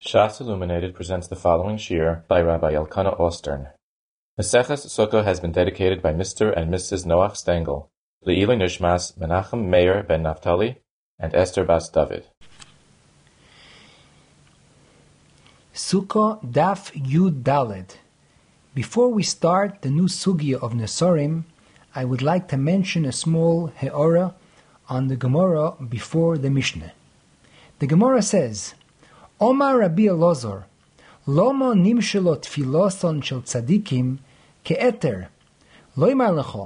Shas Illuminated presents the following shir by Rabbi Elkanah Austern. Maseches Sukkah has been dedicated by Mr. and Mrs. Noach Stengel, Le'ilui Nishmas Menachem Meir ben Naftali, and Esther Bas David. Sukkah Daf Yud Daled. Before we start the new sugya of Nesorim, I would like to mention a small heora on the Gemara before the Mishnah. The Gemara says, Omar Rabbi Elazar, Lomo nimshelo tfiloson shel tzadikim ke'eter. לא יאמר לך,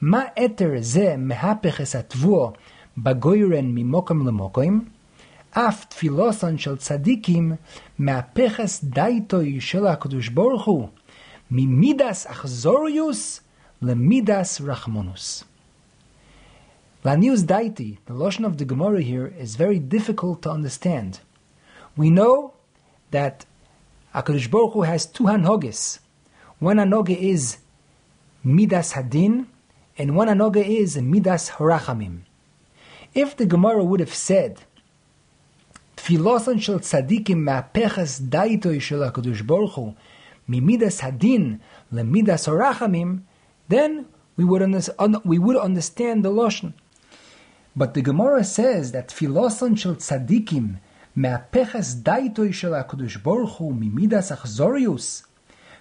מה אתר זה מהפך הסטבוע בגוירן ממוקם למוקם? אף תפילוסון של צדיקים מהפכס דייטוי של הקדוש ברוך הוא, ממידס אכזוריוס למידס רחמונוס. Lanius daiti, the lotion of the Gemara here, is very difficult to understand. We know that HaKadosh Baruch Hu has two hanhogis. One hanoga is midas hadin, and one hanoga is midas harachamim. If the Gemara would have said, Tfilosan shel tzadikim ma'peches daitoi shel HaKadosh Baruch Hu, mimidas hadin lemidas harachamim, then we would, we would understand the Lashon. But the Gemara says that Tfilosan shel tzadikim מהפכס דייטוי של הקדוש ברוך הוא ממידס אכזוריוס.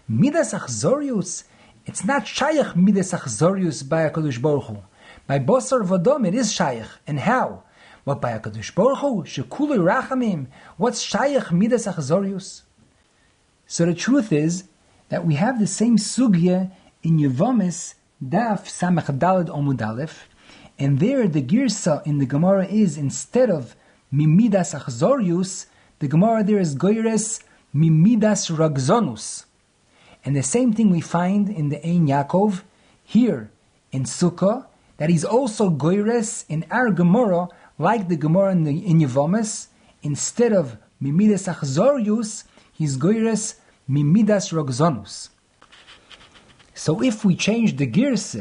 מידס אכזוריוס, it's not שייך מידס אכזוריוס by הקדוש ברוך הוא. By בוסר ודום it is שייך. And how? But by הקדוש ברוך הוא, שכולי רחמים, what's שייך מידס אכזוריוס? So the truth is that we have the same sugya in Yevomis Daf Samach Daled Omud Aleph, and there the girsa in the Gemara is instead of mimidas achzorius, the Gemara there is goyres mimidas ragzonus. And the same thing we find in the Ein Yaakov, here in Sukkah, that he's also goyres in our Gemara, like the Gemara in, the, in Yevomis, instead of mimidas achzorius, he's goyres mimidas ragzonus. So if we change the girse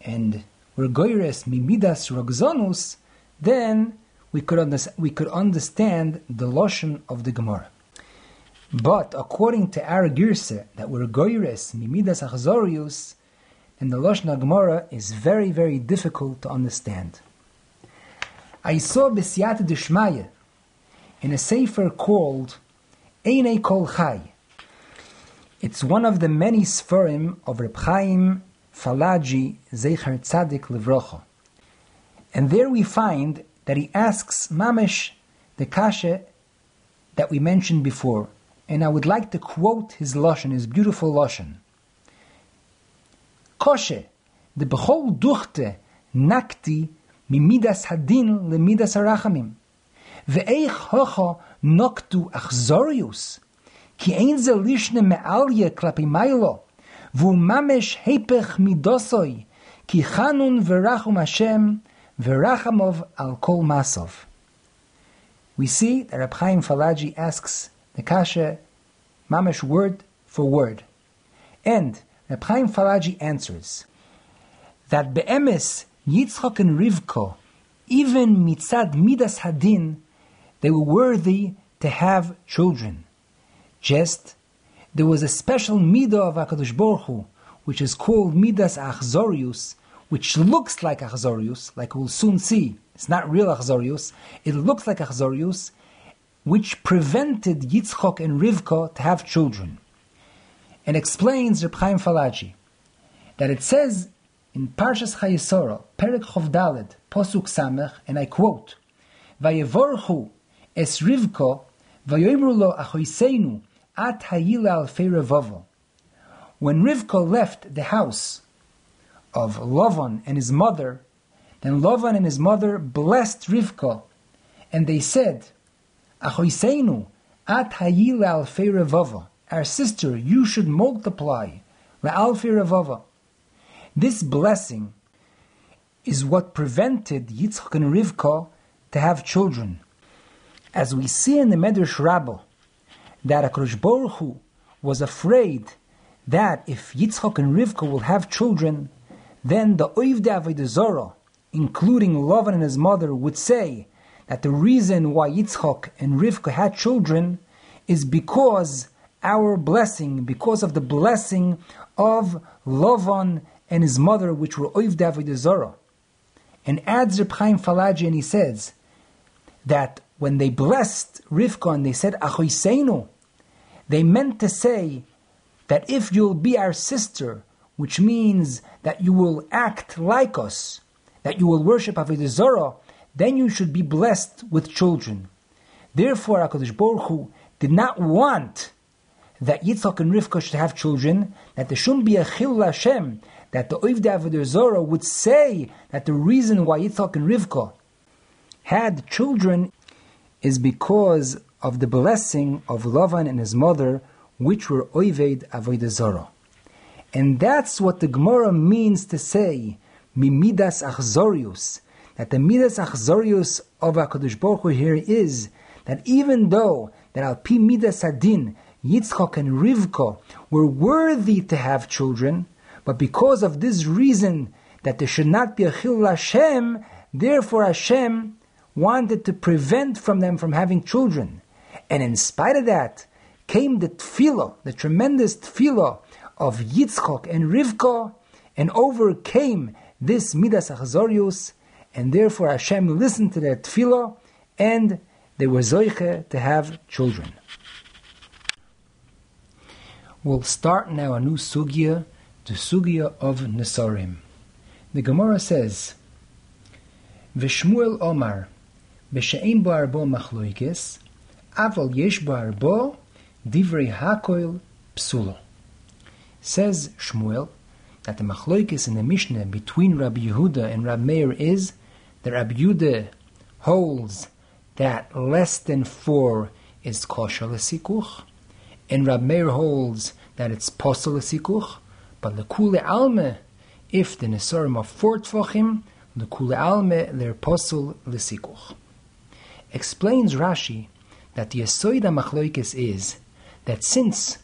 and we're goyres mimidas ragzonus, then we could, under, we could understand the Lashon of the Gemara. But according to our Girse, that we're Goyres, Mimidas Achzorius, and the Lashon of Gemara is very, very difficult to understand. I saw B'siyat Dishmaya in a sefer called Einei Kol Chai. It's one of the many Sforim of Reb Chaim Falaji Zecher Tzadik Livrocha. And there we find that he asks Mamish the kasha that we mentioned before, and I would like to quote his lashon, his beautiful lashon. Koshe, the bechol duchte nakti mimidas hadin lemidas harachamim, ve'eich hocha noktu achzorius, ki ein ze lishne me'alye klapi mailo, vu mamesh hepech midosoi, ki chanun verachum Hashem, Verachamov al kol masov. We see that Reb Chaim Falaji asks the kasha mamish word for word. And Reb Chaim Falaji answers that be'emes Yitzchok and Rivko, even mitzad midas hadin, they were worthy to have children. Just there was a special midah of Hakadosh Baruch Hu, which is called midas achzorius, which looks like Achzorius, like we'll soon see. It's not real Achzorius. It looks like Achzorius, which prevented Yitzchok and Rivka to have children. And explains Reb Chaim Falaji that it says in Parshas Chayesora, Perek Chov Daled, Posuk Samech, and I quote, Vayevorchu es Rivka, vayoimru lo achoiseinu at hayila al When Rivka left the house of Lavan and his mother, then Lavan and his mother blessed Rivka, and they said, Achoiseinu, at hayil our sister, you should multiply, revava. This blessing is what prevented Yitzchak and Rivka to have children. As we see in the Medrash Rabbah, that Akadosh was afraid that if Yitzchak and Rivka will have children, then the Oivde Avodah including Lavan and his mother, would say that the reason why Yitzchok and Rivka had children is because our blessing, because of the blessing of Lavan and his mother, which were Oiv David Zara. And adds Reb Chaim Falaji and he says that when they blessed Rivka and they said Achoiseinu, they meant to say that if you'll be our sister, which means that you will act like us, that you will worship Avodah Zarah, then you should be blessed with children. Therefore, HaKadosh Baruch Hu did not want that Yitzchak and Rivka should have children, that there shouldn't be a Chil Hashem, that the Oivde Avodah Zarah would say that the reason why Yitzchak and Rivka had children is because of the blessing of Lavan and his mother, which were Oived Avodah Zarah. And that's what the Gemara means to say, Mimidas Achzorius, that the Midas Achzorius of HaKadosh Baruch Hu here is that even though that Al Pi Midas Adin, Yitzchak and Rivka were worthy to have children, but because of this reason that there should not be a Chil Hashem, therefore Hashem wanted to prevent from them from having children. And in spite of that, came the tefillah, the tremendous tefillah of Yitzchok and Rivka, and overcame this Midas Achzorius, and therefore Hashem listened to their tefillah, and they were zoiche to have children. We'll start now a new sugya, the sugya of Nesarim. The Gemara says, Vishmuel Omar, B'she'im bo arbo machloikis, aval yesh bo divrei hakoil psulo. Says Shmuel that the machloikis in the Mishnah between Rabbi Yehuda and Rabbi Meir is that Rabbi Yehuda holds that less than four is kosher lesikuch, and Rabbi Meir holds that it's posel lesikuch, but lekule alme, if the nesarim are four tfachim, lekule alme they're posel lesikuch. Explains Rashi that the Yesoida Machloikis is that since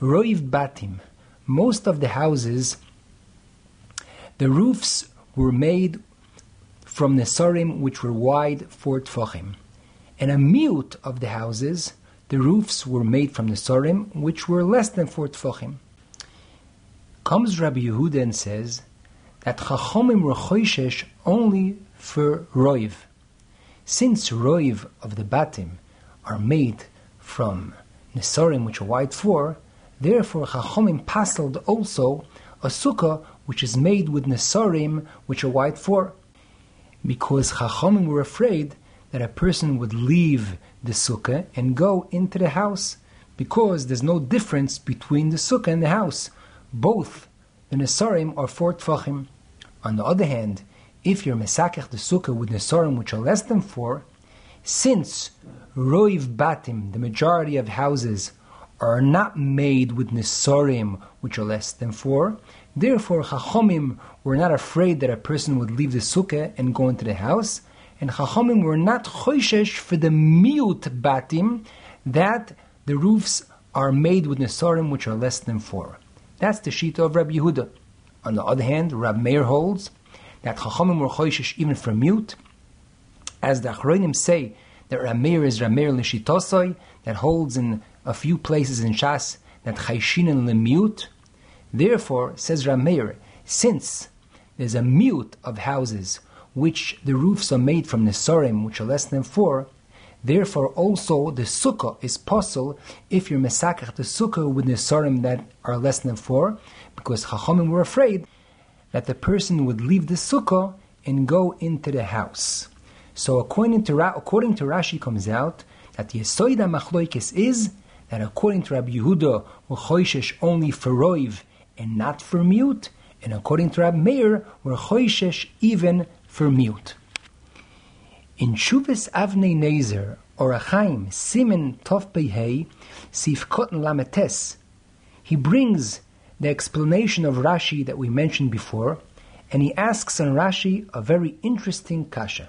Roiv Batim, most of the houses, the roofs were made from Nesarim which were wide four tfachim. And a mute of the houses, the roofs were made from Nesarim which were less than four tfachim. Comes Rabbi Yehuda and says that Chachomim were only for Roiv. Since Roiv of the Batim are made from Nesarim which are wide four, therefore Chachomim pasled also a sukkah which is made with Nesarim which are white four. Because Chachomim were afraid that a person would leave the sukkah and go into the house, because there's no difference between the sukkah and the house. Both the Nesarim are four tfachim. On the other hand, if you're mesakech the sukkah with Nesarim which are less than four, since Roiv Batim, the majority of houses, are not made with Nesarim which are less than four, therefore Chachomim were not afraid that a person would leave the sukkah and go into the house, and Chachamim were not choishesh for the miut batim that the roofs are made with nesarim which are less than four. That's the shita of Rabbi Yehuda. On the other hand, Rabbi Meir holds that Chachamim were choishesh even for mute, as the Achronim say that Rabbi Meir is Rabbi Meir l'shitosoi that holds in a few places in Shas that chayshin and lemute. Therefore, says Rabbi Meir, since there's a mute of houses which the roofs are made from nesarim, which are less than four, therefore also the sukkah is possible if you're mesakach the sukkah with nesarim that are less than four, because chachamim were afraid that the person would leave the sukkah and go into the house. So according to according to Rashi comes out that the Yesoida Machloikis is that according to Rabbi Yehuda, were choishesh only for roiv and not for mute, and according to Rabbi Meir, were choishesh even for mute. In Shuvas Avnei Nezer, or Achaim, Simen Tov Pehei, Sif Kotten Lametes, he brings the explanation of Rashi that we mentioned before, and he asks on Rashi a very interesting kasha.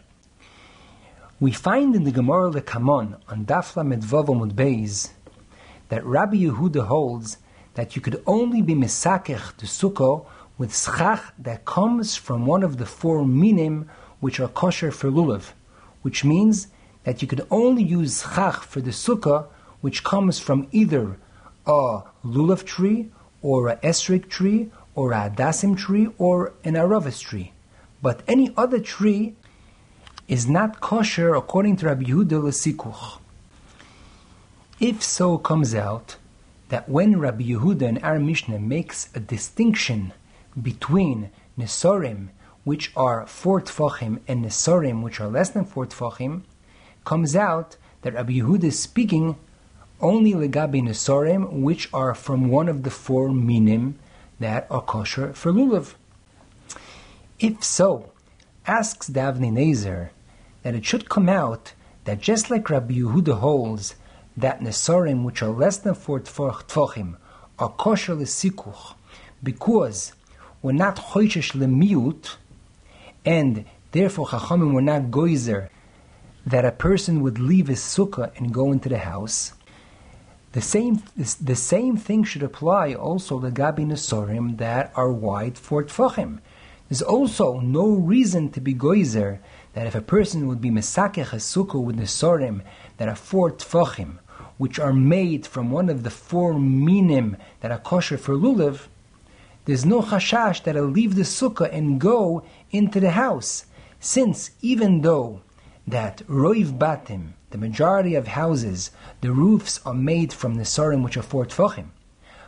We find in the Gemara Lekamon on Dafla Medvov Beis that Rabbi Yehuda holds that you could only be misakech to sukkah with schach that comes from one of the four minim which are kosher for lulav, which means that you could only use schach for the sukkah which comes from either a lulav tree, or a esrik tree, or a dasim tree, or an aravis tree. But any other tree is not kosher according to Rabbi Yehuda Lesikuch. If so comes out that when Rabbi Yehuda in our Mishnah makes a distinction between Nesorim, which are four tfachim, and Nesorim, which are less than four tfachim, comes out that Rabbi Yehuda is speaking only legabi Nesorim, which are from one of the four minim that are kosher for lulav. If so, asks Davni Nezer that it should come out that just like Rabbi Yehuda holds that Nesarim, which are less than four tfachim, are kosher lesikuch, because we're not choishesh lemiut, and therefore Chachamim were not goizer, that a person would leave his sukkah and go into the house. The same, the same thing should apply also to Gabi Nesorim that are wide for Tfachim. There's also no reason to be goizer that if a person would be mesakech sukkah with nesorim that are four tfachim, which are made from one of the four minim that are kosher for lulav, there's no chashash that will leave the sukkah and go into the house, since even though that roiv batim, the majority of houses, the roofs are made from nesorim which are four tfachim,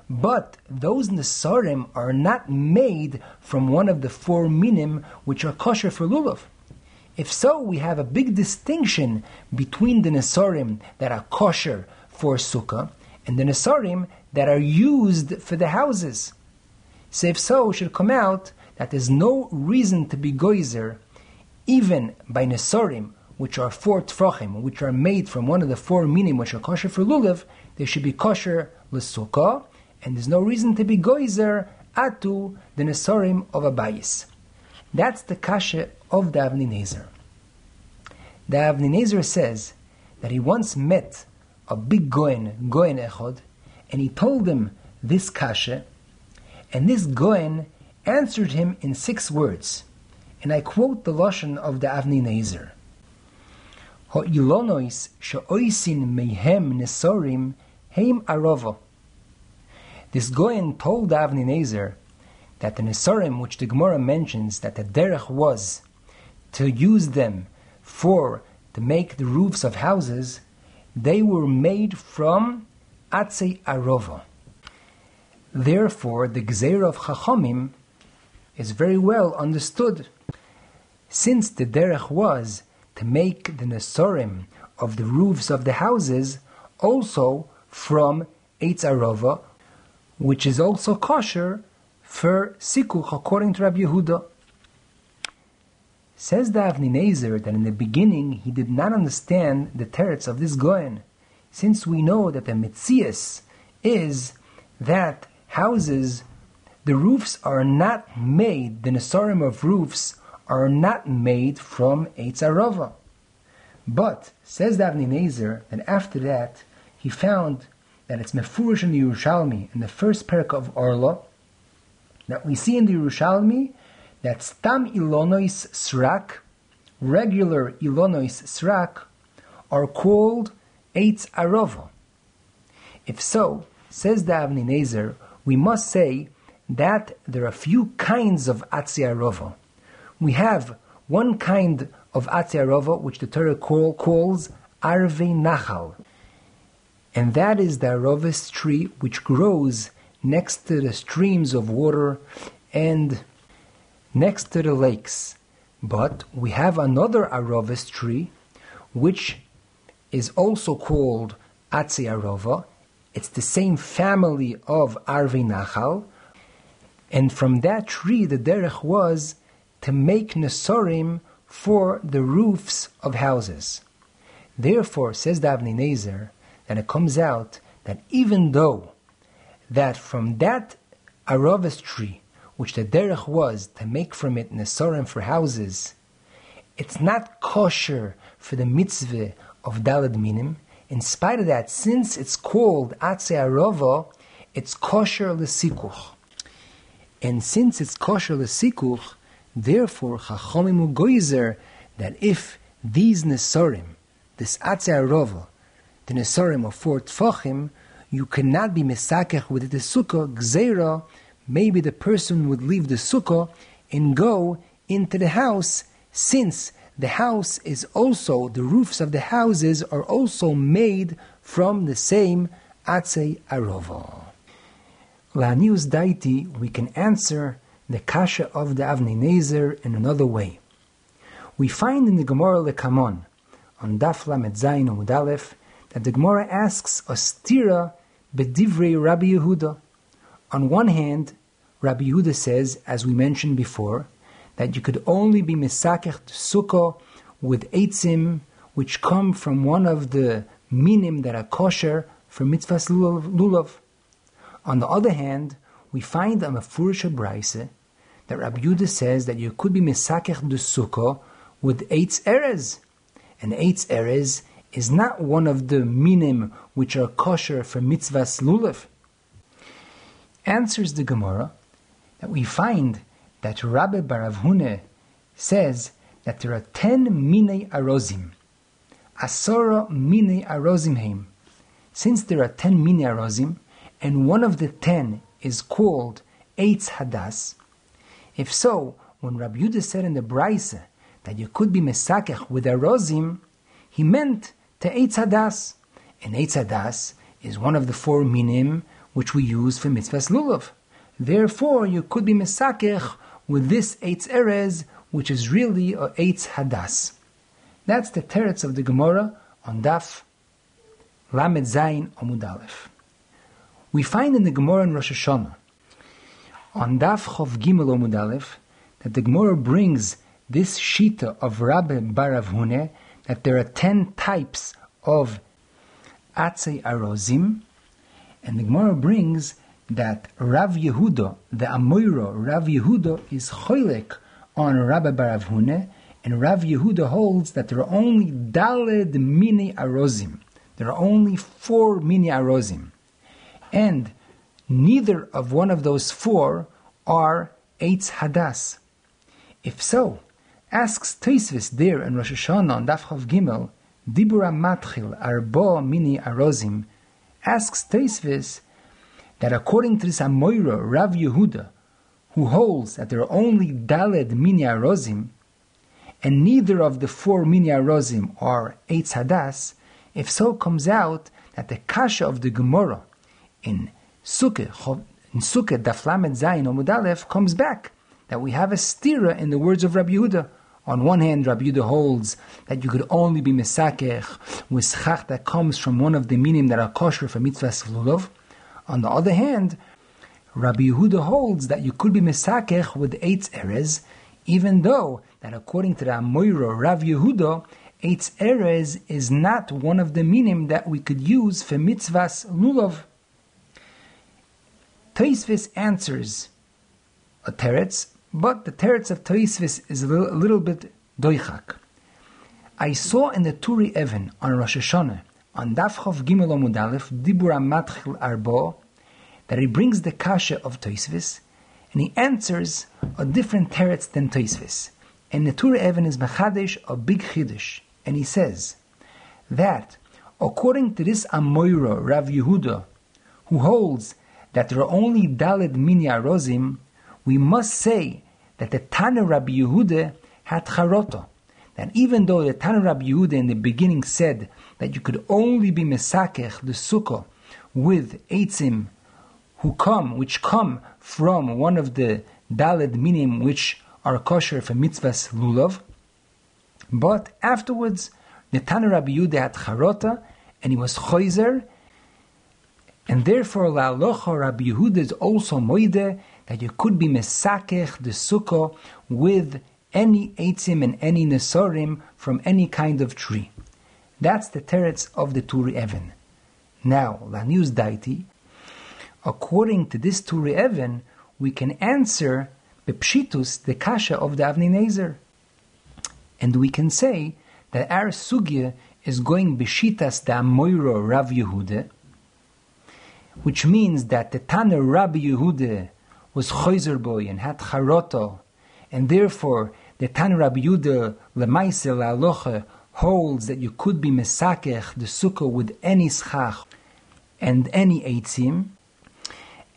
but those nesarim are not made from one of the four minim which are kosher for lulav. If so, we have a big distinction between the nesarim that are kosher for sukkah and the nesarim that are used for the houses. If so, it should come out that there's no reason to be goizer, even by nesarim, which are four tfrachim, which are made from one of the four minim which are kosher for lulav, they should be kosher l'sukkah, and there's no reason to be goizer atu the nesarim of a bayis. That's the kasha of the Avni Nezer. The Avni Nezer says that he once met a big Goen, Goen Echod, and he told him this kasha, and this Goen answered him in six words. And I quote the Lashon of the Avni Nezer. Ho'ilonois she'oisin mehem nesorim heim arova. This Goen told Avni Nezer that the Nesarim, which the Gemara mentions that the derech was to use them for to make the roofs of houses, they were made from Atzei Arova. Therefore, the Gzeir of Chachamim is very well understood. Since the derech was to make the Nesarim of the roofs of the houses also from Eitz Arova, which is also kosher for Sikuch according to Rabbi Yehuda. Says the Avni Nezer that in the beginning he did not understand the teretz of this Goen, since we know that the Metzias is that houses, the roofs are not made, the Nesarim of roofs are not made from Eitz Arava. But, says the Avni Nezer, that after that he found that it's Mefurish in the Yerushalmi, in the first parak of Orla, that we see in the Yerushalmi that stam ilonois srak, regular ilonois srak, are called eitz arova. If so, says the Avni Nezer, we must say that there are few kinds of atzi arova. We have one kind of atzi arova which the Torah call, calls arve nachal, and that is the arovis tree which grows next to the streams of water and next to the lakes. But we have another arovis tree, which is also called Atzi Arova. It's the same family of Arvi Nachal. And from that tree, the derech was to make nesorim for the roofs of houses. Therefore, says Davni Nezer, that it comes out that even though that from that Aravis tree which the derech was to make from it nesorim for houses, it's not kosher for the mitzvah of dalad minim. In spite of that, since it's called atze arova, it's kosher lesikuch. And since it's kosher lesikuch, therefore chachomim goizer that if these nesorim, this atze arova, the Nesorim of four Tfachim, you cannot be Mesakech with the Sukkah, Gzeira, maybe the person would leave the Sukkah and go into the house, since the house is also, the roofs of the houses are also made from the same Atzei Arova. La'anius Daiti, we can answer the Kasha of the Avnei Nezer in another way. We find in the Gemara Lekamon, on Daf Lamed Zayin Aleph, that the Gemara asks a stira bedivrei Rabbi Yehuda. On one hand, Rabbi Yehuda says, as we mentioned before, that you could only be misakech sukkah with eitzim, which come from one of the minim that are kosher for mitzvahs lulav. On the other hand, we find on a mafurish brayse that Rabbi Yehuda says that you could be misakech the sukkah with eitz erez, and eitz erez is not one of the minim which are kosher for mitzvahs lulav. Answers the Gemara that we find that Rabbi Baravhune says that there are ten mine arozim. Asora mine arozim heim. Since there are ten mine arozim, and one of the ten is called Eitz Hadas, if so, when Rabbi Yudah said in the Braise that you could be mesakech with arozim, he meant to Eitz Hadas. And Eitz Hadas is one of the four minim which we use for mitzvahs lulav. Therefore, you could be mesakech with this Eitz Erez, which is really a Eitz Hadas. That's the teretz of the Gemara on Daf Lamed Zayin Amud Aleph. We find in the Gemara in Rosh Hashanah on Daf Chov Gimel Amud Aleph that the Gemara brings this shita of Rabbi Baravhune that there are ten types of Atzei Arozim, and the Gemara brings that Rav Yehuda, the Amoiro, Rav Yehuda is choilek on Rabbi Baravhune, and Rav Yehuda holds that there are only Daled Mini Arozim. There are only four Mini Arozim. And neither of one of those four are Eitz Hadas. If so, asks Teisvis there in Rosh Hashanah on Daf Chav Gimel, Dibura Matchil Arbo Mini Arozim, asks Teisvis that according to this Amoira Rav Yehuda, who holds that there are only Daled Mini Arozim, and neither of the four Mini Arozim are Eitz Hadas, if so comes out that the Kasha of the Gemara in Sukkah, in Sukkah Daflamet Zayin Omud Aleph comes back, that we have a stira in the words of Rabbi Yehuda. On one hand, Rabbi Yehuda holds that you could only be mesakech with schach that comes from one of the minim that are kosher for mitzvah lulav. On the other hand, Rabbi Yehuda holds that you could be mesakech with eitz erez, even though that according to the Amoira Rav Yehuda, eitz erez is not one of the minim that we could use for mitzvahs lulav. Taisvis answers a teretz, but the teretz of Taisvis is a little, a little bit doichak. I saw in the Turi Even on Rosh Hashanah on Daf Chav Gimel Amud Aleph, Dibura Matchil Arbo, that he brings the kasha of Toisvis, and he answers a different teretz than Toisvis. And the Tur Even is Mechadesh, a big Chiddush, and he says that according to this Amoira Rav Yehuda, who holds that there are only Daled Mini Arozim, we must say that the Tana Rabbi Yehuda had Charoto, that even though the Tana Rabbi Yehuda in the beginning said that you could only be Mesakech, the Sukkah, with Eitzim who come, which come from one of the Daled Minim which are kosher for mitzvahs lulav, but afterwards the Tana Rabbi Yehuda had Charota and he was Choizer, and therefore La Alocha Rabbi Yehuda is also Moide that you could be Mesakech the Sukkah with any Eitzim and any Nesorim from any kind of tree. That's the teretz of the Turi Even. Now, Lanius Daiti, according to this Turi Even, we can answer Bepshitus, the Kasha of the Avnei Nezer. And we can say that our Sugya is going Beshitas the Amoiro Rav Yehuda, which means that the Tana Rabbi Yehuda was Choizer boy and had Charoto, and therefore the Tana Rabbi Yehuda Lemaise La'alocha holds that you could be mesakech the sukkah with any schach and any eitzim,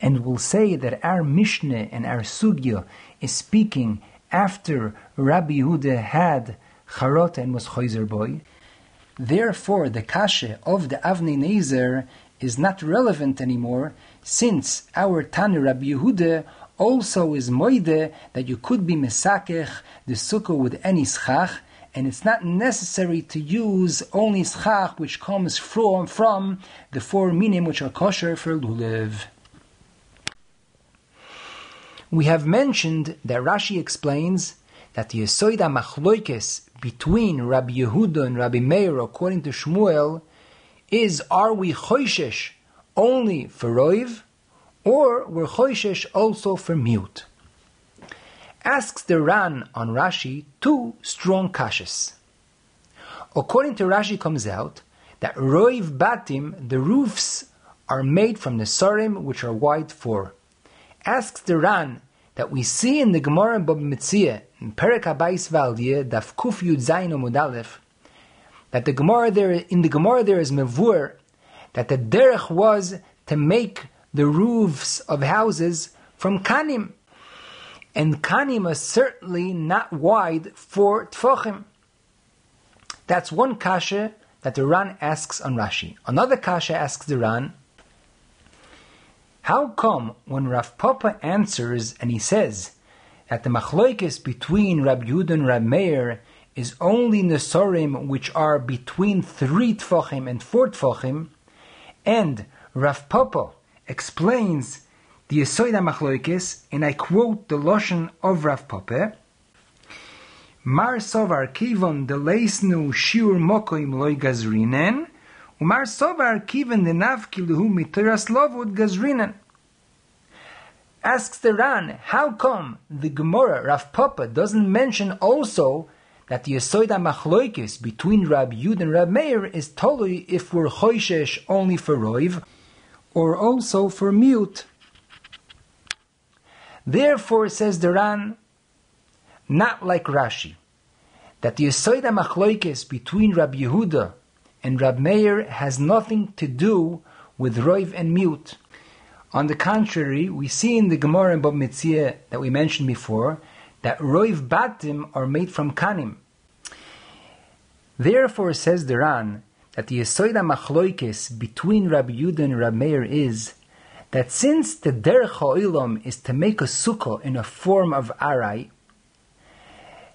and will say that our Mishnah and our Sugya is speaking after Rabbi Yehuda had Charot and was Choizer boy. Therefore, the kasha of the Avnei Nezer is not relevant anymore, since our Tanu Rabbi Yehuda also is moide that you could be mesakech the sukkah with any schach, and it's not necessary to use only schach which comes from from the four minim which are kosher for lulav. We have mentioned that Rashi explains that the Yesoida Machloikes between Rabbi Yehuda and Rabbi Meir, according to Shmuel, is are we choishesh only for roiv, or we're choishesh also for mute? Asks the Ran on Rashi two strong kashas. According to Rashi, comes out that roiv batim, the roofs, are made from the sarim which are wide for asks the Ran that we see in the Gemara in Bab Mitzia, in Perek Abayis Valdiyah, Daf Kuf Yud Zayin Omudalef, that the Gemara there, in the Gemara there is Mevur, that the derech was to make the roofs of houses from kanim. And kanim is certainly not wide for tfochim. That's one kasha that the Ran asks on Rashi. Another kasha asks the Ran, how come when Rav Papa answers and he says that the machloikis between Rab Yud and Rab Meir is only nesorim which are between three tfachim and four tfachim, and Rav Papa explains the Yesoida machloikis, and I quote the loshen of Rav Papa. Mar sovar kivon de leisnu shiur mokoim loy gazrinen, Umar Sovar Kiven the Navkiluhu Mitiras Lovud Gazrinan. Asks the Ran, how come the Gemara, Rav Papa, doesn't mention also that the Yesoida Machloikis between Rab Yud and Rab Meir is totally if we're Choishesh only for Roiv, or also for mute. Therefore, says the Ran, not like Rashi, that the Yesoida Machloikis between Rab Yehuda and Rab Meir has nothing to do with Roiv and Mute. On the contrary, we see in the Gemara and Bab Metzia that we mentioned before that Roiv Batim are made from Kanim. Therefore, says the Ran, that the Yesoida Machloikis between Rabbi Yudah and Rab Meir is that since the Derech HaOlam is to make a sukkah in a form of arai,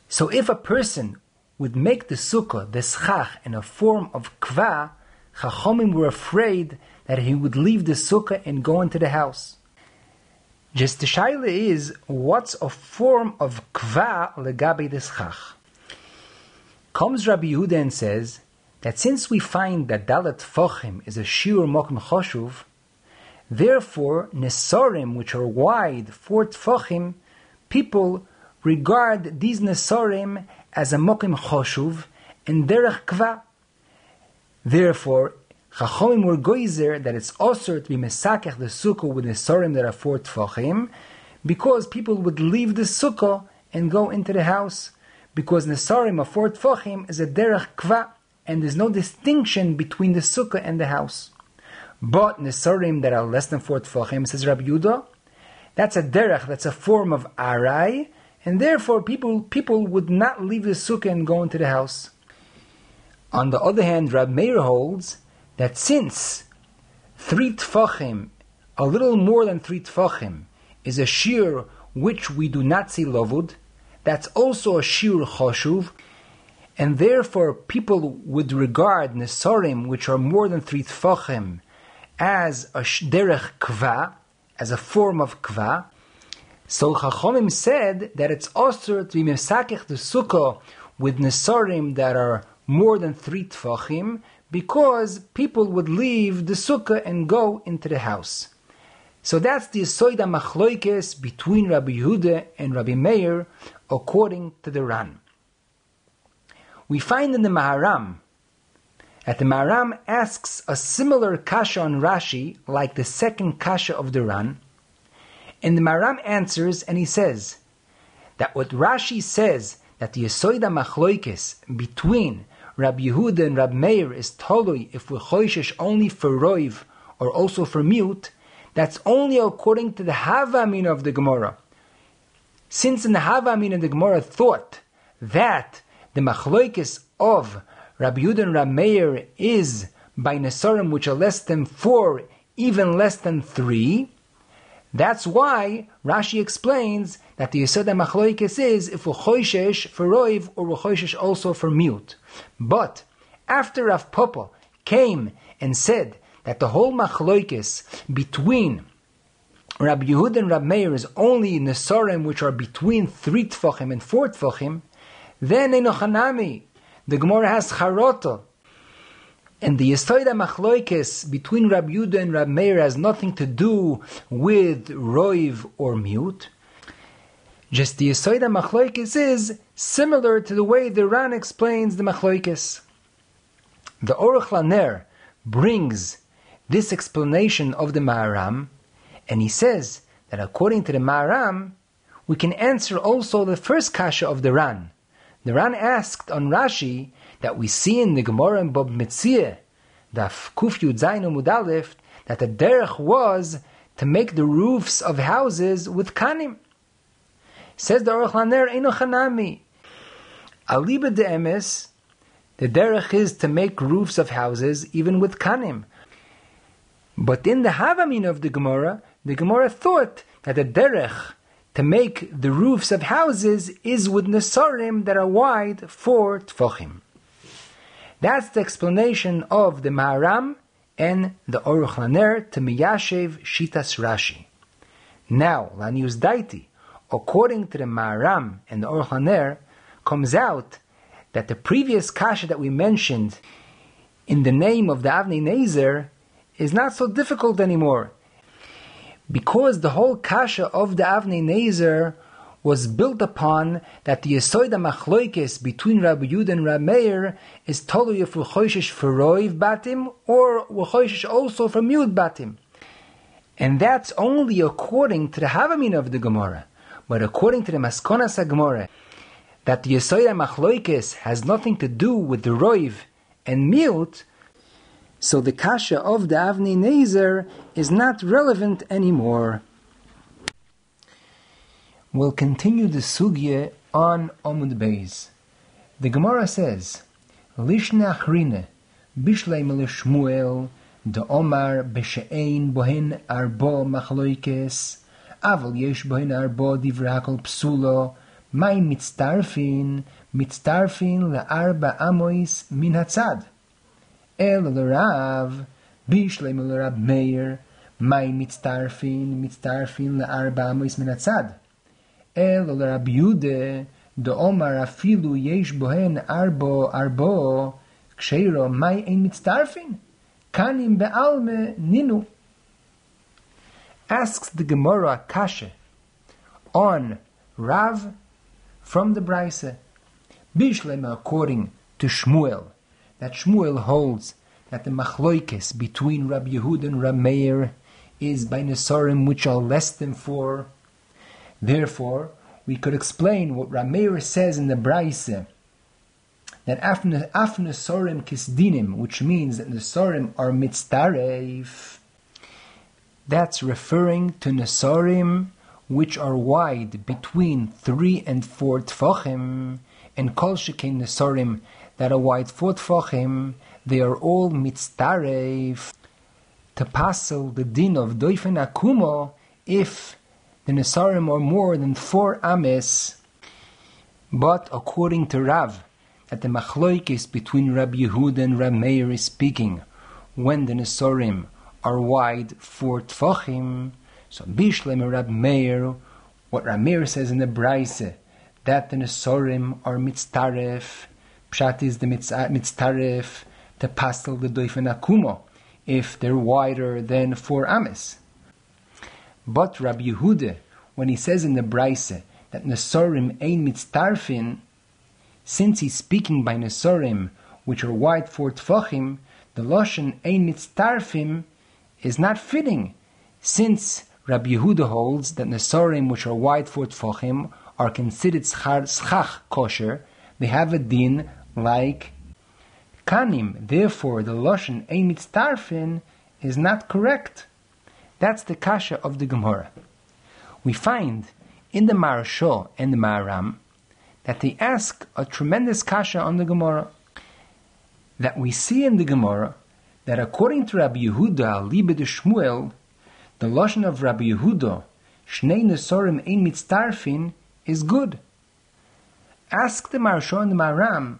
so if a person would make the sukkah, the schach, in a form of kva, Chachomim were afraid that he would leave the sukkah and go into the house. Just the shaila is, what's a form of kva legabe the schach? Comes Rabbi Yehuda and says that since we find that dalat fochim is a shiur mokim choshuv, therefore nesorim which are wide for tfochim, people regard these nesorim as a mokim choshuv and derech kva. Therefore, Chachomim were goizer that it's also to be mesakech the sukkah with the sorim that are four tfachim, because people would leave the sukkah and go into the house, because nesarim of four tfachim is a derech kva, and there's no distinction between the sukkah and the house. But nesarim that are less than four tfachim, says Rabbi Yudah, that's a derech, that's a form of arai, and therefore people people would not leave the sukkah and go into the house. On the other hand, Rab Meir holds that since three tfachim, a little more than three tfachim, is a shear which we do not see lovud, that's also a shear choshuv, and therefore people would regard nesarim, which are more than three tfachim, as a derech kva, as a form of kva, so Chachomim said that it's also to be mesakech the sukkah with nesarim that are more than three tfachim, because people would leave the sukkah and go into the house. So that's the Soida Machloikes between Rabbi Yehuda and Rabbi Meir, according to the Ran. We find in the Maharam that the Maharam asks a similar kasha on Rashi, like the second kasha of the Ran, and the Maharam answers and he says that what Rashi says that the Yesoida Machloikis between Rabbi Yehuda and Rabbi Meir is totally if we choishish only for roiv or also for mute, that's only according to the Havamin of the Gemara. Since in the Havamin of the Gemara thought that the machloikis of Rabbi Yehuda and is by Nesarim which are less than four, even less than three, that's why Rashi explains that the Yisod Machloikis is if we for roiv or we also for mute. But after Rav Papa came and said that the whole Machloikis between Rabbi Yehud and Rabbi Meir is only in the Sorim which are between three Tfachim and four Tfachim, then Enochanami, the Gemara has Charoto, and the Yesoida Machloikis between Rabbi Yudah and Rabbi Meir has nothing to do with Roiv or Mute. Just the Yesoida Machloikis is similar to the way the Ran explains the Machloikis. The Oruch Laner brings this explanation of the Maharam, and he says that according to the Maharam, we can answer also the first kasha of the Ran. The Ran asked on Rashi that we see in the Gemara in Bob Mudalef, that the derech was to make the roofs of houses with kanim. Says the Aruch Laner Eino Chanami. Aliba de Emes, the derech is to make roofs of houses even with kanim. But in the Havamin of the Gemara, the Gemara thought that the derech to make the roofs of houses is with nesarim that are wide for tfachim. That's the explanation of the Maharam and the Oruch Laner to Miyashev Shitas Rashi. Now, Lanius Daiti, according to the Maharam and the Oruch Laner, comes out that the previous kasha that we mentioned in the name of the Avnei Nezer is not so difficult anymore. Because the whole kasha of the Avnei Nezer was built upon that the Yesoida Machloikis between Rabbi Yud and Rabbi Meir is totally if for Roiv Batim or Ruchoishish also for Mute Batim. And that's only according to the Havamin of the Gemara. But according to the Maskonas Gemara, that the Yesoida Machloikis has nothing to do with the Roiv and Mute, so the kasha of the Avnei Nezer is not relevant anymore. We'll continue the sugya on Omud Beis. The Gemara says, Lishna Achrine, Bishlei Shmuel, the Omar Beshe'ein Bohin Arbo Machloikes, Aval Yesh Bohin Arbo Divrakol Psulo, Mai Mitztarfin, Mitztarfin La'arba Amois Min Hatzad. El Lerav, Bishlei Rab Meir, Mai Mitztarfin, Mitztarfin La'arba Amois Min Hatzad. El Rabbi Yude, the Omar afilu yesh bohen arbo arbo, ksheiro mai ein mitztarfin, kanim be'alme ninu. Asks the Gemara Kasha on Rav from the Braise, Bishlema according to Shmuel, that Shmuel holds that the machloikes between Rabbi Yehud and Rabbi Meir is by Nesarim which are less than four, Therefore, we could explain what Rameir says in the Braise that after Sorim Kisdinim, which means that the Sorim are mitzdaref, that's referring to Nesorim which are wide between three and four tfachim, and Kol Shekin that are wide for tfachim, they are all mitzdaref to passel the din of Doifen Akumo if the Nesarim are more than four ames, but according to Rav, that the machloikis between Rabbi Yehuda and Rabbi Meir is speaking, when the Nesarim are wide four tfachim, so Bishlem Rabbi Meir, what Rabbi Meir says in the Braise, that the Nesarim are mitztaref, pshat is the mitztaref, to pastel the doifen akumo, if they're wider than four ames. But Rabbi Yehuda, when he says in the Braise that Nesorim ein mitztarfin, since he's speaking by Nesorim, which are wide for tfachim, the Loshen ein mitztarfim is not fitting, since Rabbi Yehuda holds that Nesorim, which are wide for tfachim, are considered schach kosher, they have a din like Kanim, therefore, the Loshen Ein Mitztarfin is not correct. That's the kasha of the Gemara. We find in the Marashah and the Maharam that they ask a tremendous kasha on the Gemara. That we see in the Gemara that according to Rabbi Yehuda, Libe de Shmuel, the Lashon of Rabbi Yehuda, Shnei Nesorim Ein Mitztarfin, is good. Ask the Marashah and the Maharam.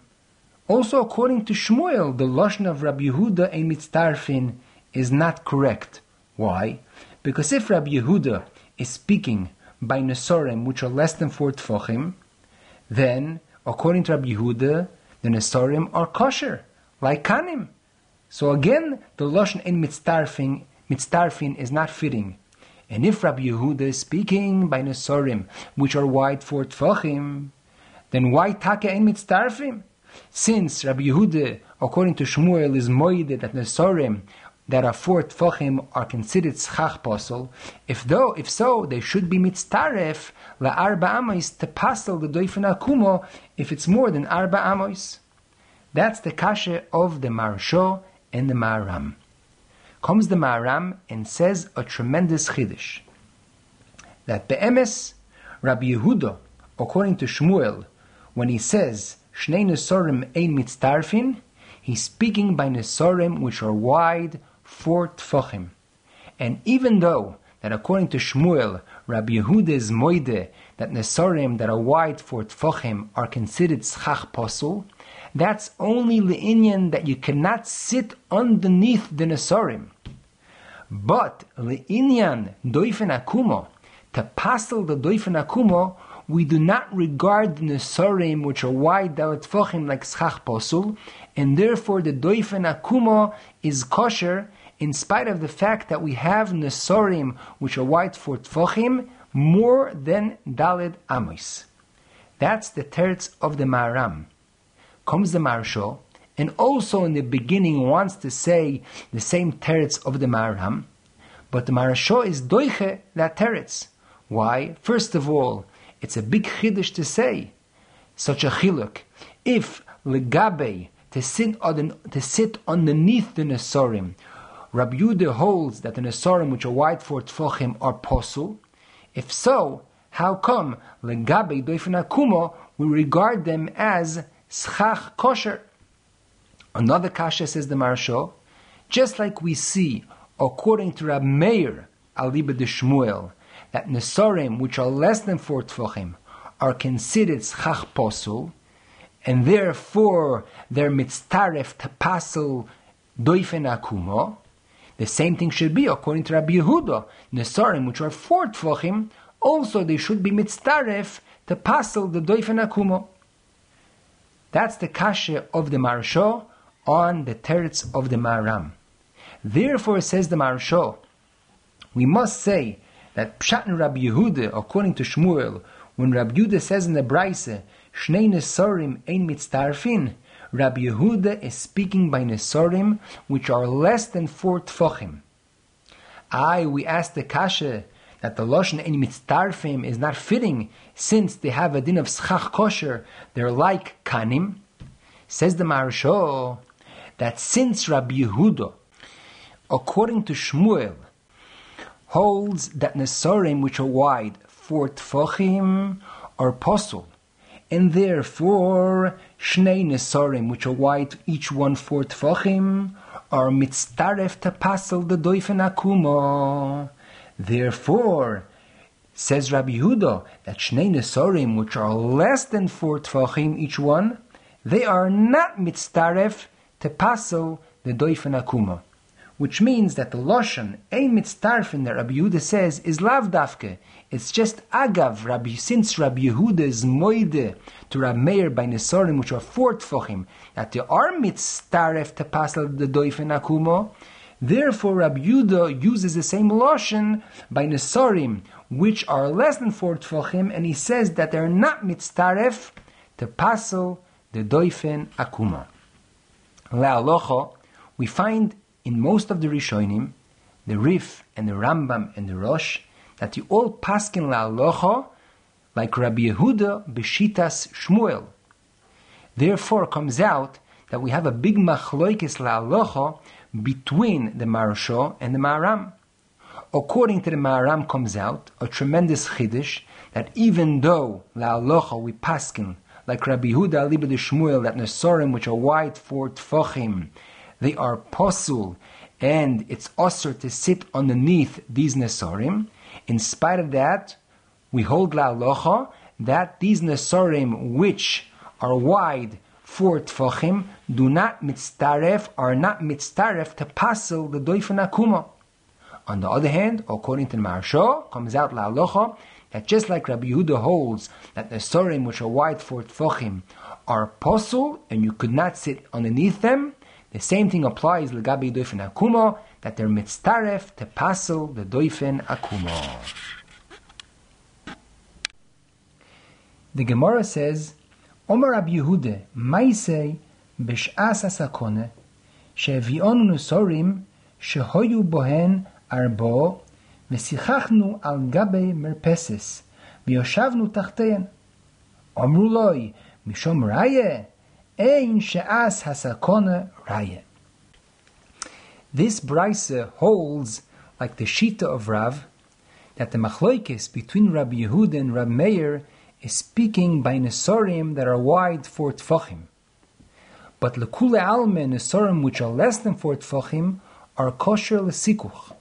Also, according to Shmuel, the Lashon of Rabbi Yehuda Ein Mitztarfin is not correct. Why? Because if Rabbi Yehuda is speaking by Nesorim, which are less than four tefachim, then, according to Rabbi Yehuda, the Nesorim are kosher, like Kanim. So again, the Lashon in mitztarfin, mitztarfin is not fitting. And if Rabbi Yehuda is speaking by Nesorim, which are wide for tefachim, then why taka in mitztarfim? Since Rabbi Yehuda, according to Shmuel, is moide that Nesorim that are four tefachim are considered schach posel, if though if so, they should be mitztaref la arba amos to pasel the doifen akumo if it's more than arba amos. That's the kasha of the Marsho and the Maharam. Comes the Maharam and says a tremendous chiddush that be'emes Rabbi Yehuda, according to Shmuel, when he says Shnei Nesorim ein mitztarfin, he's speaking by Nesorim which are wide four tfachim. And even though that according to Shmuel, Rabbi Yehuda is moide that nesarim that are wide for tfachim are considered schach posul, that's only le'inyan that you cannot sit underneath the nesarim. But le'inyan doifen akumo, to pasel the doifen akumo, we do not regard the nesarim which are wide that tfachim like schach posul, and therefore the doifen akumo is kosher in spite of the fact that we have nesorim which are white for tfochim more than dalid amos. That's the teretz of the Maharam. Comes the Maharsho, and also in the beginning wants to say the same teretz of the Maharam, but the Maharsho is doiche that teretz. Why? First of all, it's a big chiddush to say such a chiluk. If legabe to sit on to sit underneath the nesorim Rabbi Yude holds that the Nesarim which are white for Tfochim are posul. If so, how come legabe doifen akumo we regard them as schach kosher? Another kasha says the Marsho, just like we see according to Rab Meir Aliba de Shmuel that Nesorim, which are less than four Tfochim are considered schach posul, and therefore they're mitztaref to pasul doifen akumo. The same thing should be according to Rabbi Yehuda. Nesarim, which are four tfachim, also they should be mitzdaref to pasel the doifen akumo. That's the kasha of the Marsho on the teretz of the Maram. Therefore, says the Marsho, we must say that Pshat Rabbi Yehuda, according to Shmuel, when Rabbi Yehuda says in the Braise, Shnei Nesarim ein mitzdarfin, Rabbi Yehuda is speaking by Nesorim, which are less than four tfachim. I, we ask the Kasha that the Lashon in Mitztarfim is not fitting since they have a din of schach kosher, they're like kanim. Says the Maharsho that since Rabbi Yehuda, according to Shmuel, holds that Nesorim which are wide, four tfachim, are possible and therefore Shnei Nesorim, which are wide, each one four tfachim, are mitztaref to pasel the doifen akumo. Therefore, says Rabbi Yehuda, that Shnei Nesorim, which are less than four tfachim each one, they are not mitztaref to pasel the doifen akumo which means that the Loshan, Ein Mitztarfin, that Rabbi Yehuda says, is Lav Dafke. It's just Agav, Rabbi, since Rabbi Yehuda is Moide to Rabbi Meir by Nesorim, which are four Tfochim, that they are Mitztaref to Pasal the Doifen Akumo. Therefore, Rabbi Yehuda uses the same Loshan by Nesorim, which are less than four Tfochim, and he says that they're not Mitztaref to Pasal the Doifen Akumo. La'alocho, we find in most of the Rishonim, the Rif and the Rambam and the Rosh, that you all paskin la'alocha like Rabbi Yehuda b'shitas Shmuel. Therefore comes out that we have a big machloikis la'alocha between the Maharsha and the Maharam. According to the Maharam comes out a tremendous chiddush that even though la'alocha we paskin like Rabbi Huda Aliba de Shmuel that Nesorim which are wide for tfachim they are posul and it's usher to sit underneath these Nesorim. In spite of that, we hold la'alocha that these Nesorim which are wide for tfachim do not mitzaref, are not mitzaref to passel the doifen akuma. On the other hand, according to the Maharsha, comes out la'alocha that just like Rabbi Yehuda holds that the sorim which are wide for tfachim are posul and you could not sit underneath them, the same thing applies legabi doifen akuma that they're mitzaref to passel the doifen akuma. The Gemara says Omer Rabbi Yehuda, Maisei בשעס הסקונה, שהביאונו נוסורים שהיו בהן ארבו, ושיחחנו על גבי מרפסס, וישבנו תחתיהן. אמרו לוי, משום ראיה, אין שעס הסקונה Raya. This brisa holds, like the Shita of Rav, that the machloikis between Rabbi Yehuda and Rabbi Meir is speaking by nesorim that are wide for tfachim. But lekule alme and nesorim which are less than four tfachim are kosher lesikuch.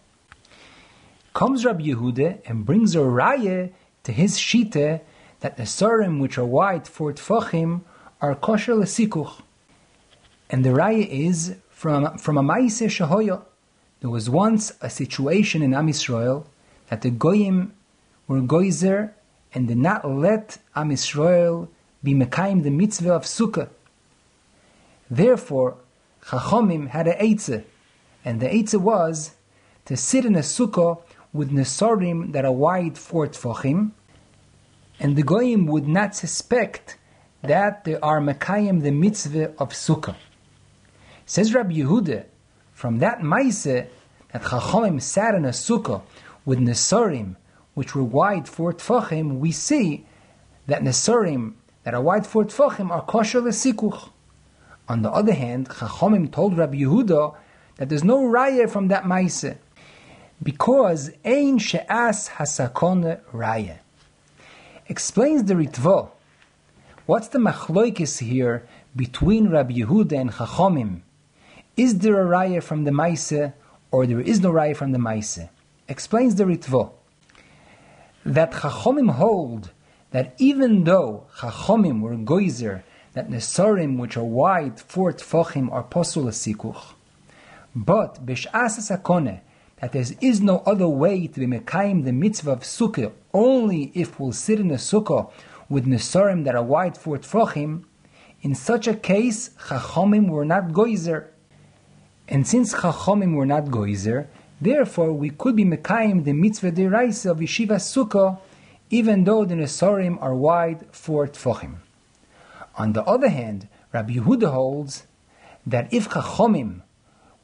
Comes Rabbi Yehuda and brings a raya to his shita that nesorim which are wide for tfachim are kosher lesikuch. And the raya is from, from a Maise. There was once a situation in Am Yisrael that the Goyim were Goyzer and did not let Am Yisrael be Mekayim the mitzvah of Sukkah. Therefore, Chachomim had a Eitzah, and the Eitzah was to sit in a Sukkah with Nesorim that are wide for Tfochim, and the Goyim would not suspect that they are Mekayim the mitzvah of Sukkah. Says Rabbi Yehuda, from that Maise, that Chachomim sat in a Sukkah with Nesorim which were wide for tfachim, we see that nesarim that are wide for tfachim are kosher lesikuch. On the other hand, Chachomim told Rabbi Yehuda that there's no raya from that maise because ein she'as hasakon raya. Explains the Ritva. What's the machloikis here between Rabbi Yehuda and Chachomim? Is there a raya from the maise or there is no raya from the maise? Explains the Ritva that Chachomim hold that even though Chachomim were goizer, that Nesarim, which are wide for Tfochim, are posul sikuch, but Bish'as Sakone, that there is no other way to be Mekayim the mitzvah of Sukkah, only if we'll sit in a Sukkah with Nesarim that are wide for Tfochim, in such a case, Chachomim were not goizer. And since Chachomim were not goizer, Therefore, we could be Mekayim the mitzvah deraisa of Yeshiva Sukkah, even though the Nesorim are wide for Tfochim. On the other hand, Rabbi Yehuda holds that if Chachomim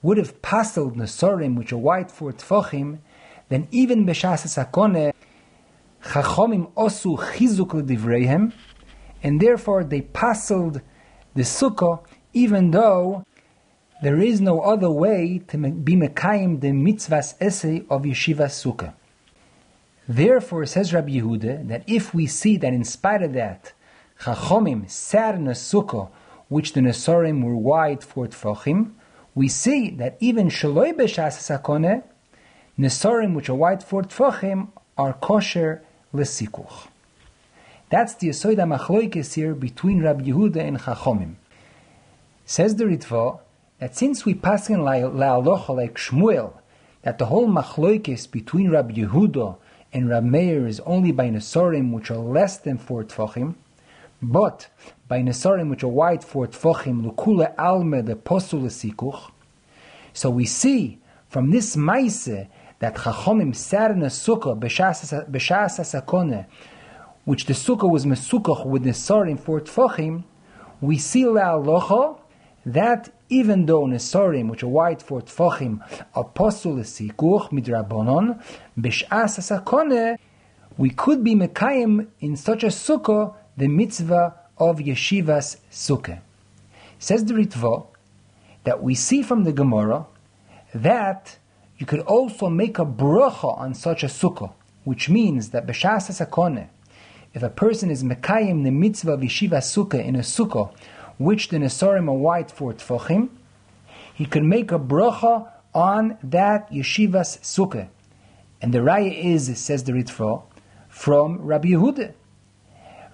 would have pasteled Nesorim which are wide for Tfochim, then even Beshas Sakone, Chachomim osu chizuk ledivreihem, and therefore they pasteled the Sukkah even though there is no other way to be Mekayim the mitzvahs essay of Yeshiva Sukkah. Therefore, says Rabbi Yehuda, that if we see that in spite of that, Chachomim sat in a Sukkah which the Nesorim were wide for Tfachim, we see that even Shaloi B'Shas Sakone, Nesorim which are wide for Tfachim are kosher lesikuch. That's the Yesoida Machloikes here between Rabbi Yehuda and Chachomim. Says the Ritva, that since we pass in la'alocha like Shmuel, that the whole machloikis between Rabbi Yehuda and Rab Meir is only by Nesorim which are less than four tfachim, but by Nesorim which are wide four tfachim, lukule alme the posul sikuch. So we see from this maise that Chachomim sat in a sukkah b'shas sakone, which the sukkah was mesukach with Nesorim four tfachim, we see la'alocha that even though Nesorim, which are white for Tfochim, apostle Sikuch midrabonon, b'sh'as asakone, we could be Mekayim in such a sukkah the mitzvah of Yeshivas Sukkah. Says the Ritva that we see from the Gemara that you could also make a bracha on such a sukkah, which means that b'shas sakone, if a person is mekayim the mitzvah of Yeshiva's sukkah in a sukkah, which the nesarim are white for tfachim, he can make a bracha on that yeshiva's sukkah. And the raya is, says the Ritva, from Rabbi Yehuda.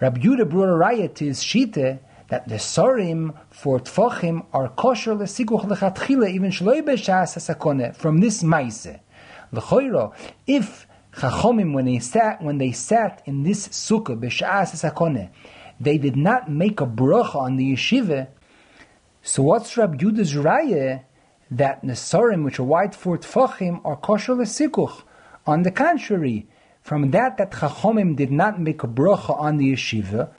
Rabbi Yehuda brought a raya to his shita that the sorim for tfachim are kosher lesikuch lechatchila even shloi b'shas hasakone from this maise. L'choiro, if chachomim when they sat when they sat in this sukkah b'shas hasakone, they did not make a bracha on the yeshiva. So what's Rabbi Yuda's raya that nesarim which are white for tfachim are kosher lesikuch? On the contrary, from that that chachomim did not make a bracha on the yeshiva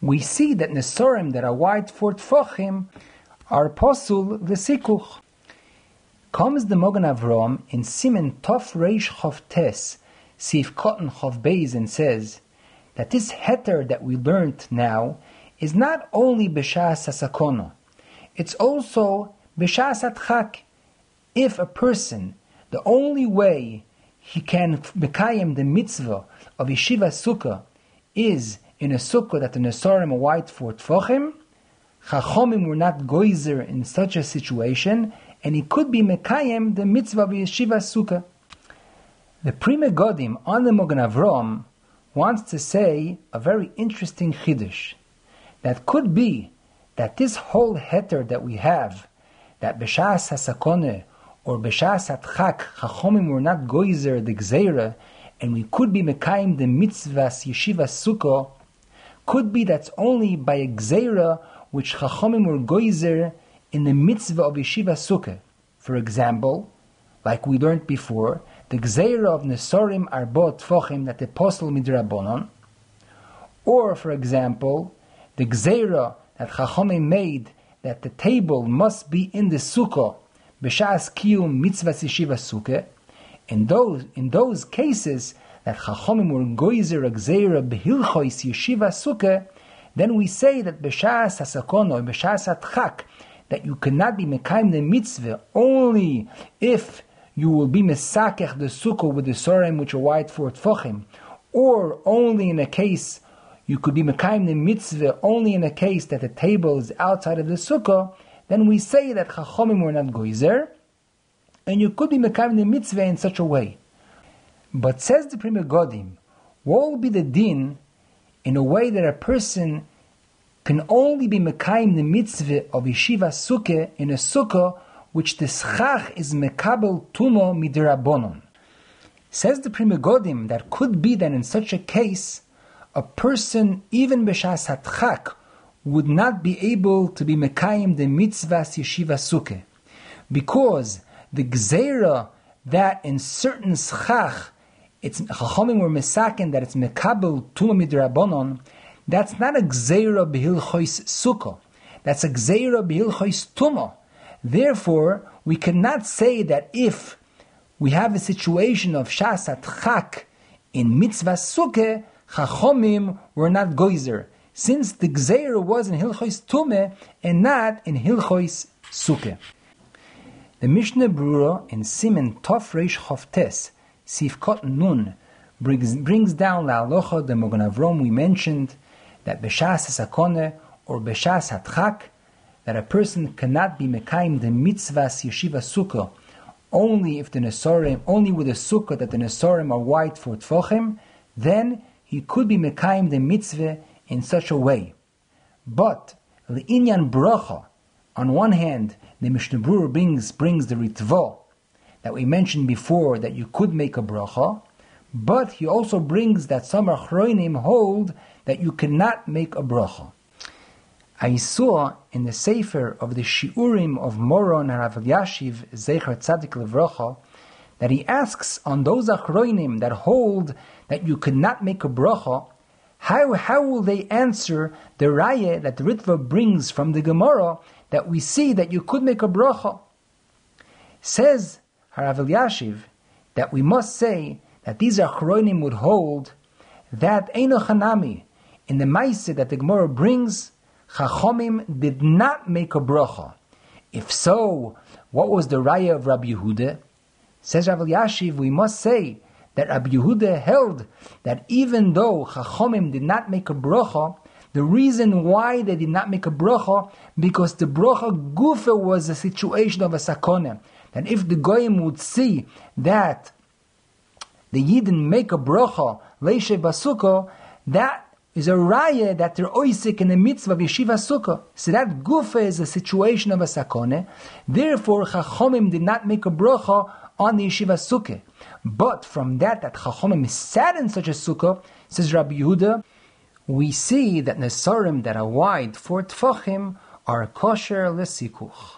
we see that Nesorim that are white for Tfochim are posul v'sikuch. Comes the Mogan Avram in Simen Tov Reish Chav Tes, Sif Cotton Chav Beis, and says that this heter that we learned now is not only b'shas hasakono, it's also b'shas atchak. If a person, the only way he can mekayim the mitzvah of yeshiva sukkah is in a sukkah that the Nesarim are white for Tfochim, Chachomim were not goizer in such a situation, and he could be Mekayim the mitzvah of Yeshiva Sukkah. The Pri Megadim on the Mogan Avram wants to say a very interesting chiddush. That could be that this whole heter that we have, that Beshas Hasakone or Beshas Atchak, Chachomim were not goizer the Gzeira, and we could be Mekayim the mitzvahs Yeshiva Sukkah, could be that's only by a gzeira which Chachamim were goizer in the mitzvah of Yeshiva Sukkah. For example, like we learned before, the gzeira of Nesorim Arbot Tfochim that the apostle midrabanon, or for example, the gzeira that Chachamim made that the table must be in the sukkah b'shas kiyum mitzvah yeshiva sukkah. In those in those cases, that Chachomim were goizer gzeira behilchois yeshiva sukkah, then we say that b'shas hasakono b'shas atchak that you cannot be mekayim the mitzvah only if you will be mesakech the sukkah with the sorem which are white for tfochim, or only in a case you could be mekayim the mitzvah only in a case that the table is outside of the sukkah. Then we say that chachomim were not goizer, and you could be mekayim the mitzvah in such a way. But says the Pri Godim, what will be the din in a way that a person can only be mekayim the mitzvah of yeshiva sukkah in a sukkah which the schach is mekabel tumo midrabonon. Says the Pri Megadim that could be that in such a case, a person, even b'shas hatchak, would not be able to be mekayim the mitzvah yeshiva suke, because the gzeira that in certain schach it's Chachamim were misakin that it's mekabel tuma midrabanon. That's not a gzeira behilchois sukkah. That's a gzeira behilchois tuma. Therefore, we cannot say that if we have a situation of shasat chak in mitzvah sukkah, Chachomim were not goizer, since the gzeira was in hilchois tume and not in hilchois sukkah. The Mishnah Brura in Simen Tov Reish Chavtes Sifkot Nun brings, brings down La Alocha, the Mogan Avrom we mentioned, that Beshas Sakone or Beshas Hatchak, that a person cannot be Mekayim the mitzvahs Yeshiva Sukkah only if the Nesorim, only with a Sukkah that the Nesorim are white for Tfochim, then he could be Mekayim the mitzvah in such a way. But the Inyan Bracha, on one hand, the Mishnah Brura brings, brings the Ritvo, that we mentioned before that you could make a bracha, but he also brings that some achroinim hold that you cannot make a bracha. I saw in the Sefer of the Shiurim of Moron Rav Yashiv Zecher Tzadik Levracha that he asks on those achroinim that hold that you could not make a bracha, how, how will they answer the raya that the Ritva brings from the Gemara that we see that you could make a bracha? Says Harav Yashiv, that we must say that these Achronim would hold that Eino Chanami, in the Maise that the Gemara brings, Chachomim did not make a bracha. If so, what was the raya of Rabbi Yehuda? Says Rav Yashiv, we must say that Rabbi Yehuda held that even though Chachomim did not make a bracha, the reason why they did not make a bracha, because the bracha gufa was a situation of a sakona. That if the goyim would see that the Yidden make a bracha, leishe basuko, that is a raya that they're oisik in the mitzvah of yeshiva sukkah. So that gufa is a situation of a sakone. Therefore, chachomim did not make a bracha on the yeshiva sukkah. But from that, that chachomim sat in such a sukkah, says Rabbi Yehuda, we see that nesarim that are wide for tfachim are kosher lesikuch.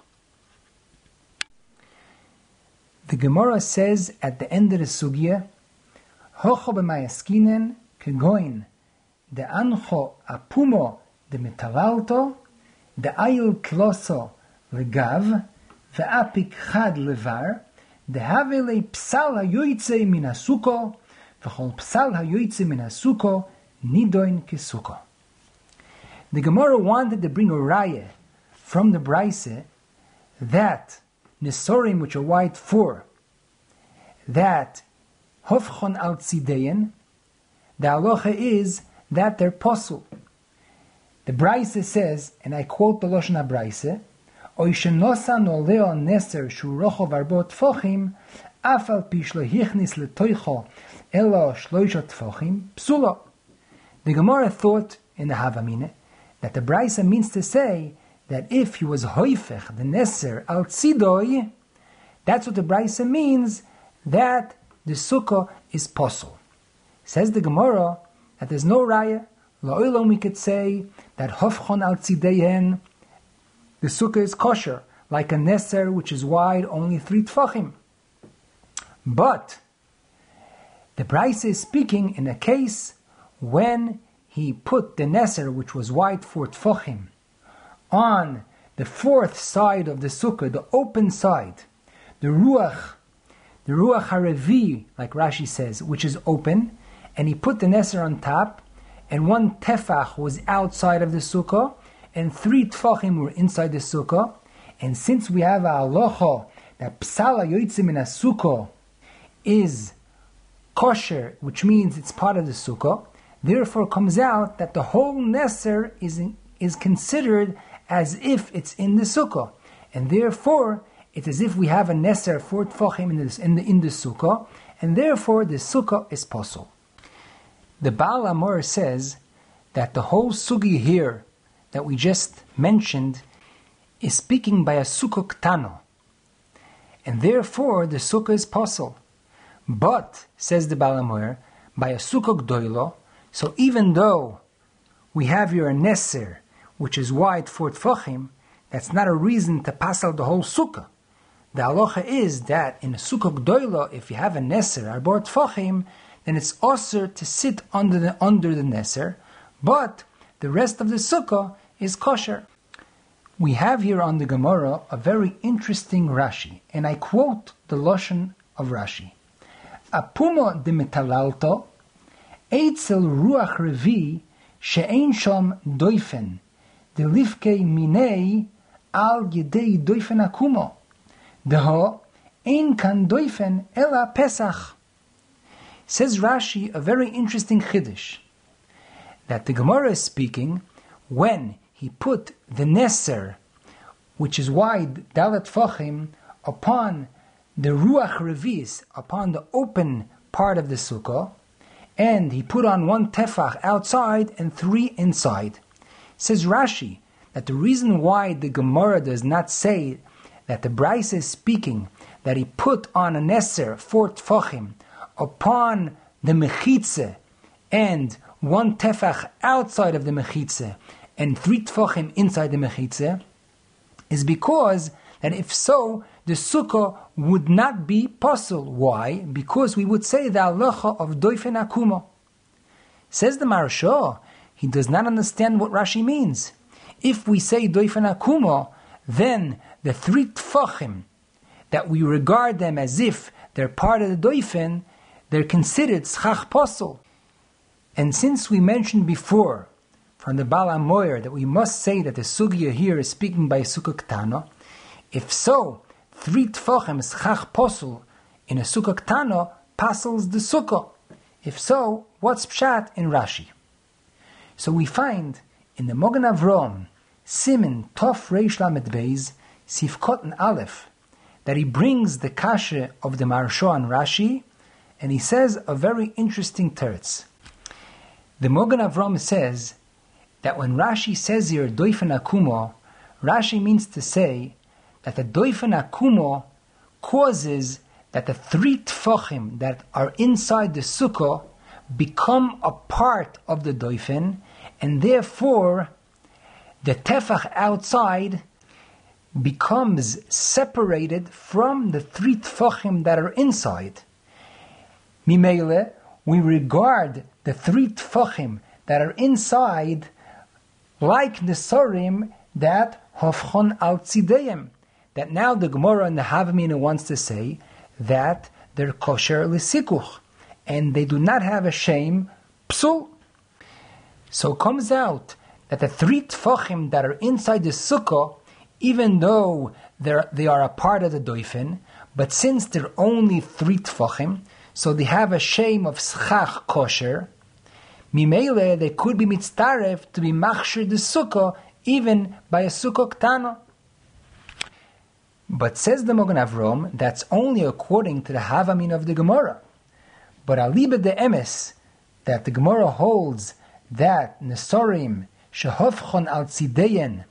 The Gemara says at the end of the sugya, Hocho b'mayaskinen kegoin de ancho apumo de metalalto, de ayil kloso legav, ואפיק חד לבר, דהווה לפסל היועצה מן הסוכו, וכל פסל היועצה מן הסוכו, nidoin kesuko. The Gemara wanted to bring a raya from the Braise that Nesorim, which are white for, that Hofchon al Tzideyen, the halacha is that they're posul. The Braise says, and I quote the Lashon HaBraise, Oishenosa noleo neser shu rochov arbot tfochim, afal pish lo hichnis letoicho elo shloisha tfochim, psulo. The Gemara thought in the Havamine that the Braise means to say that if he was hoifech, the neser al tzidoi, that's what the Braise means, that the sukkah is posul. Says the Gemara that there's no raya. La'olam we could say that hofchon al tzidehen, the sukkah is kosher, like a neser which is wide only three tfachim. But the Braise is speaking in a case when he put the neser which was wide for tfachim on the fourth side of the sukkah, the open side, the ruach, the ruach harevi, like Rashi says, which is open, and he put the neser on top, and one tefach was outside of the sukkah, and three tfachim were inside the sukkah. And since we have a aloha that psala yoitzim in a sukkah is kosher, which means it's part of the sukkah, therefore comes out that the whole neser is, is considered as if it's in the sukkah. And therefore, it's as if we have a neser for tfachim in, in, the, in the sukkah, and therefore the sukkah is possible. The Baal HaMaor says that the whole sugi here that we just mentioned is speaking by a sukkah tano, and therefore the sukkah is possible. But, says the Baal HaMaor, by a sukkah doilo, so even though we have a neser, which is wide for tfachim, that's not a reason to pass out the whole sukkah. The halacha is that in a sukkah gdoilo, if you have a neser arbor tfachim, then it's also to sit under the under the neser, but the rest of the sukkah is kosher. We have here on the Gemara a very interesting Rashi, and I quote the lashon of Rashi: "Apumo de metalalto, eitzel ruach revi she'ein shom doifen, de lifkei minei al yedei doifen akumo, deho ein kan doifen ela pesach." Says Rashi a very interesting chiddush that the Gemara is speaking when he put the neser, which is wide dalat fachim, upon the ruach revis, upon the open part of the sukkah, and he put on one tefach outside and three inside. Says Rashi that the reason why the Gemara does not say that the Braise is speaking that he put on a neser four tefachim upon the mechitze and one tefach outside of the mechitze and three tefachim inside the mechitze is because that if so, the sukkah would not be possible. Why? Because we would say the halacha of doifen akuma. Says the Maharsha, he does not understand what Rashi means. If we say doifen akuma, then the three tfachim that we regard them as if they're part of the doifen, they're considered schach posel. And since we mentioned before from the Bala Moyer that we must say that the Sugya here is speaking by Sukkah? If so, three Tfochem Schach Posul in a Sukkah Ktano the Sukkah. If so, what's Pshat in Rashi? So we find in the Mogan Avrom, Simin Tov Reish Lamed Beis, Sifkot and Aleph, that he brings the kasha of the Maharsha and Rashi, and he says a very interesting teretz. The Mogan Avram says that when Rashi says here doifen akumo, Rashi means to say that the doifen akumo causes that the three tfachim that are inside the sukkah become a part of the doifen, and therefore the tefach outside becomes separated from the three tfachim that are inside. Mimele, we regard the three tfachim that are inside like Nesorim that hofchon al tzideim. That now the Gemara and the Havamina wants to say that they're kosher lisikuch, and they do not have a shame psul. So it comes out that the three tfachim that are inside the sukkah, even though they are a part of the doifen, but since they're only three tfachim, so they have a shame of schach kosher, Mimele, they could be mitzaref to be machshir the sukkah even by a sukkah ktana. But says the Mogan Avrom, that's only according to the Havamin of the Gemara. But aliba de emes, that the Gemara holds that Nesorim shehofchon al tzideyen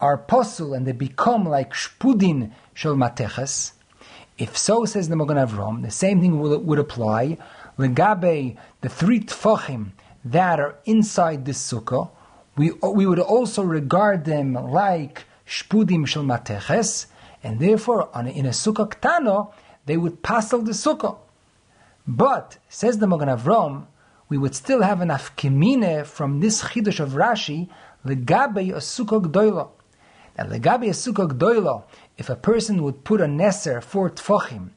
are posul and they become like shpudin shel mateches. If so, says the Mogan Avrom, the same thing would, would apply legabe the three tfachim that are inside the sukkah, we, we would also regard them like shpudim shel mateches, and therefore on, in a sukkah ktano, they would passel the sukkah. But, says the Mogan Avram, we would still have an afkemine from this chidush of Rashi, legabe a sukkah gdoilo. Now, legabe a sukkah gdoilo, if a person would put a neser for tfachim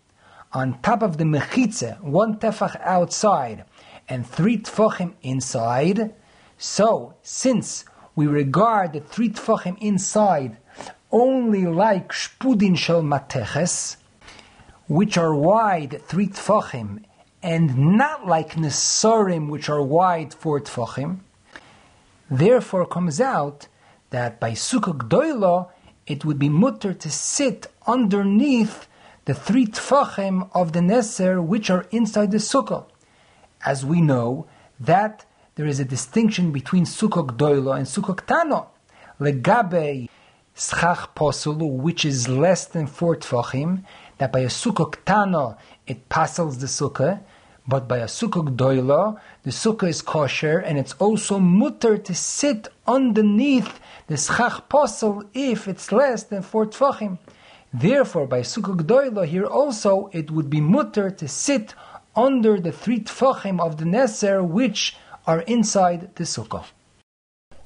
on top of the mechitze, one tefach outside, and three tfachim inside. So, since we regard the three tfachim inside only like shpudin shel mateches, which are wide three tfachim, and not like nesorim, which are wide four tfachim, therefore comes out that by sukkah gdoilo it would be mutter to sit underneath the three tfachim of the neser which are inside the sukkah as we know that there is a distinction between Sukkot Gdoilo and Sukkot tano. Legabe Schach Posulu, which is less than four Tfachim, that by a Sukkot tano it passes the Sukkah, but by a Sukkot Gdoilo, the Sukkah is kosher and it's also mutter to sit underneath the Schach Posul if it's less than four Tfachim. Therefore, by Sukkot Gdoilo here also it would be mutter to sit under the three tfachim of the Neser which are inside the sukkah.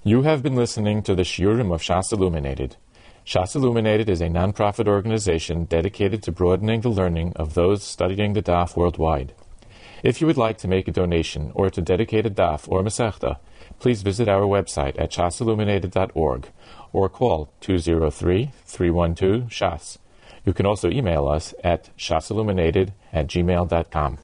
You have been listening to the Shiurim of Shas Illuminated. Shas Illuminated is a non-profit organization dedicated to broadening the learning of those studying the Daf worldwide. If you would like to make a donation or to dedicate a Daf or Masechta, please visit our website at shasilluminated.org or call 203-312-SHAS. You can also email us at shasilluminated at gmail.com.